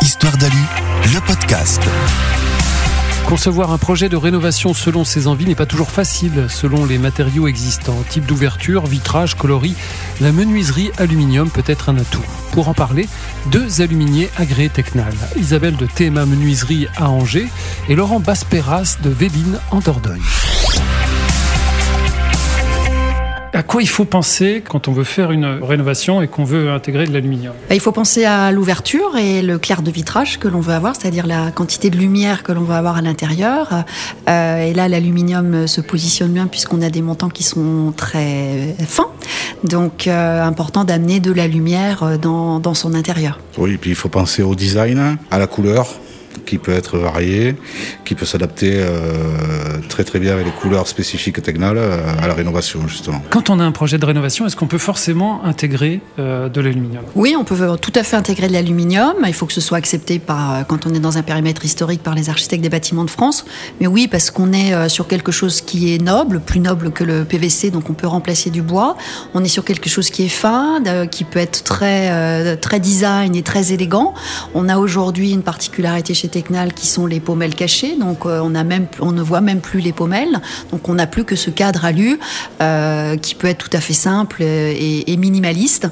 Histoire d'Alu, le podcast. Concevoir un projet de rénovation selon ses envies n'est pas toujours facile, selon les matériaux existants. Type d'ouverture, vitrage, coloris, la menuiserie aluminium peut être un atout. Pour en parler, deux aluminiers agréés Tecnal. Isabelle de TMA Menuiserie à Angers et Laurent Basperas de Véline en Dordogne. À quoi il faut penser quand on veut faire une rénovation et qu'on veut intégrer de l'aluminium? Bah, Il faut penser à l'ouverture et le clair de vitrage que l'on veut avoir, c'est-à-dire la quantité de lumière que l'on veut avoir à l'intérieur. Euh, et là, l'aluminium se positionne bien puisqu'on a des montants qui sont très fins. Donc, euh, important d'amener de la lumière dans, dans son intérieur. Oui, et puis il faut penser au design, à la couleur qui peut être varié, qui peut s'adapter euh, très très bien avec les couleurs spécifiques Tegnal euh, à la rénovation justement. Quand on a un projet de rénovation, est-ce qu'on peut forcément intégrer euh, de l'aluminium? Oui, on peut tout à fait intégrer de l'aluminium. Il faut que ce soit accepté par, quand on est dans un périmètre historique par les architectes des bâtiments de France. Mais oui, parce qu'on est sur quelque chose qui est noble, plus noble que le PVC, donc on peut remplacer du bois. On est sur quelque chose qui est fin, qui peut être très, très design et très élégant. On a aujourd'hui une particularité chez Qui sont les pommelles cachées. Donc euh, on, ne voit même plus les pommelles. Donc on n'a plus que ce cadre alu euh, qui peut être tout à fait simple et, minimaliste,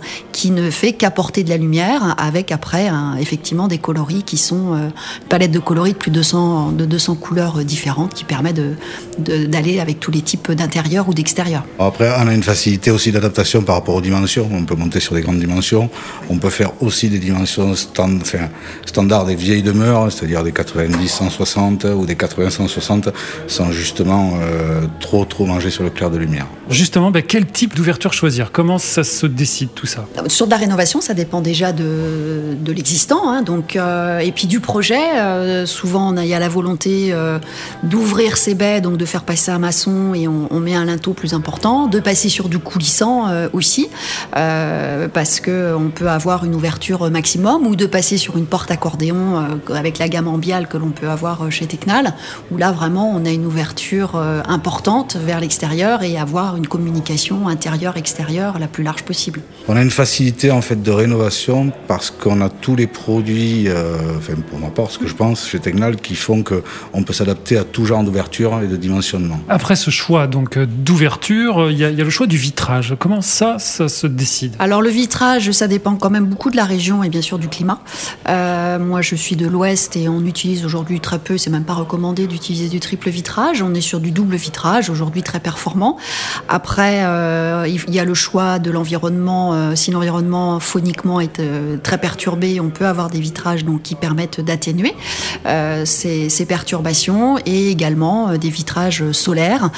qui ne fait qu'apporter de la lumière avec après effectivement des coloris qui sont euh, une palette de coloris de plus de 200, de 200 couleurs différentes qui permet d'aller de, d'aller avec tous les types d'intérieur ou d'extérieur. Après, on a une facilité aussi d'adaptation par rapport aux dimensions. On peut monter sur des grandes dimensions. On peut faire aussi des dimensions stand, enfin, standards des vieilles demeures, c'est-à-dire des 90 160 ou des 80 160 sans justement euh, trop trop manger sur le clair de lumière. Justement, ben, quel type d'ouverture choisir? Comment ça se décide tout ça? Sur de la rénovation, ça dépend déjà de, de l'existant, hein, donc euh, et puis du projet. Euh, souvent, il y a la volonté d'ouvrir ses baies, donc de faire passer un maçon et on, met un linteau plus important, de passer sur du coulissant aussi, parce que on peut avoir une ouverture maximum ou de passer sur une porte accordéon avec la gamme ambiale que l'on peut avoir euh, chez Tecnal, où là vraiment on a une ouverture euh, importante vers l'extérieur et avoir une communication intérieure-extérieure la plus large possible. On a une facilité en fait de rénovation parce qu'on a tous les produits, euh, enfin pour ma part, ce que je pense chez Tecnal, qui font qu'on peut s'adapter à tout genre d'ouverture et de dimensionnement. Après ce choix donc d'ouverture, il y, a le choix du vitrage. Comment ça, ça se décide? Alors le vitrage, ça dépend quand même beaucoup de la région et bien sûr du climat. moi, je suis de l'Ouest et on utilise aujourd'hui très peu, c'est même pas recommandé d'utiliser du triple vitrage. On est sur du double vitrage, aujourd'hui très performant. Après, euh, il y a le choix de l'environnement. Euh, si l'environnement phoniquement est euh, très perturbé, on peut avoir des vitrages donc, qui permettent d'atténuer ces, ces, perturbations et également des vitrages solaires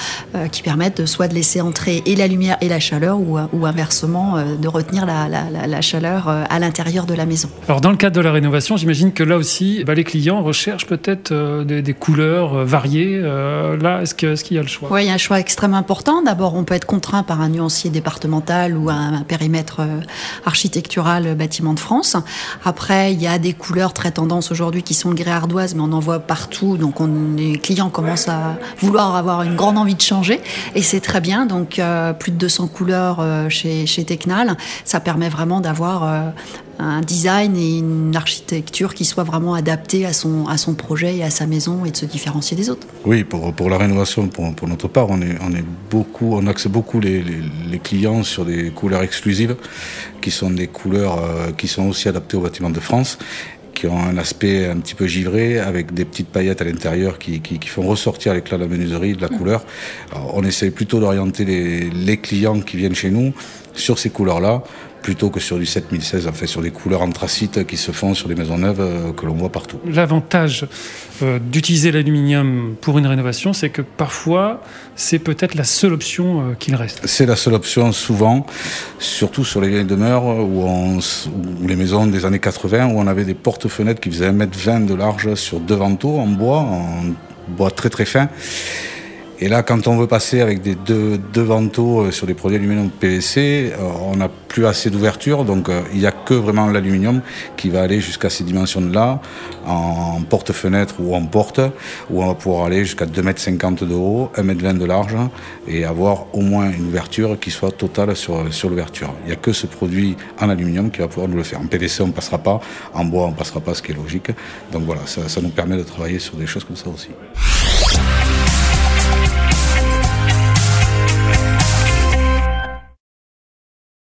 qui permettent soit de laisser entrer et la lumière et la chaleur ou, ou inversement de retenir la, la, la chaleur à l'intérieur de la maison. Alors dans le cadre de la rénovation, j'imagine que là aussi, bah, les clients recherchent peut-être euh, des, couleurs euh, variées. Euh, là, est-ce qu'il y a le choix? Oui, il y a un choix extrêmement important. D'abord, on peut être contraint par un nuancier départemental ou un, périmètre architectural bâtiment de France. Après, il y a des couleurs très tendances aujourd'hui qui sont le grès ardoise, mais on en voit partout. Donc, on, les clients commencent à vouloir avoir une grande envie de changer. Et c'est très bien. Donc, plus de 200 couleurs chez, chez Tecnal. Ça permet vraiment d'avoir un design et une architecture qui soit vraiment adaptée à son, à son projet et à sa maison et de se différencier des autres. Oui, pour, pour la rénovation, pour, pour, notre part, on, est, on, est beaucoup, on axe beaucoup les, les, clients sur des couleurs exclusives, qui sont des couleurs euh, qui sont aussi adaptées au bâtiment de France qui ont un aspect un petit peu givré, avec des petites paillettes à l'intérieur qui, qui, qui, font ressortir l'éclat de la menuiserie, de la couleur. Alors, on essaie plutôt d'orienter les, les clients qui viennent chez nous sur ces couleurs-là, plutôt que sur du 7016, en fait, sur des couleurs anthracites qui se font sur des maisons neuves euh, que l'on voit partout. L'avantage euh, d'utiliser l'aluminium pour une rénovation, c'est que parfois, c'est peut-être la seule option euh, qu'il reste. C'est la seule option souvent, surtout sur les vieilles demeures où, on, les maisons des années 80, où on avait des portes-fenêtres qui faisaient 1m20 de large sur deux vantaux en bois, en bois très très fin. Et là, quand on veut passer avec des deux, deux vantaux sur des produits aluminium PVC, on n'a plus assez d'ouverture, donc il n'y a que vraiment l'aluminium qui va aller jusqu'à ces dimensions-là, en porte-fenêtre ou en porte, où on va pouvoir aller jusqu'à 2,50 m de haut, 1,20 m de large, et avoir au moins une ouverture qui soit totale sur, sur l'ouverture. Il n'y a que ce produit en aluminium qui va pouvoir nous le faire. En PVC, on ne passera pas, en bois, on ne passera pas, ce qui est logique. Donc voilà, ça, ça nous permet de travailler sur des choses comme ça aussi.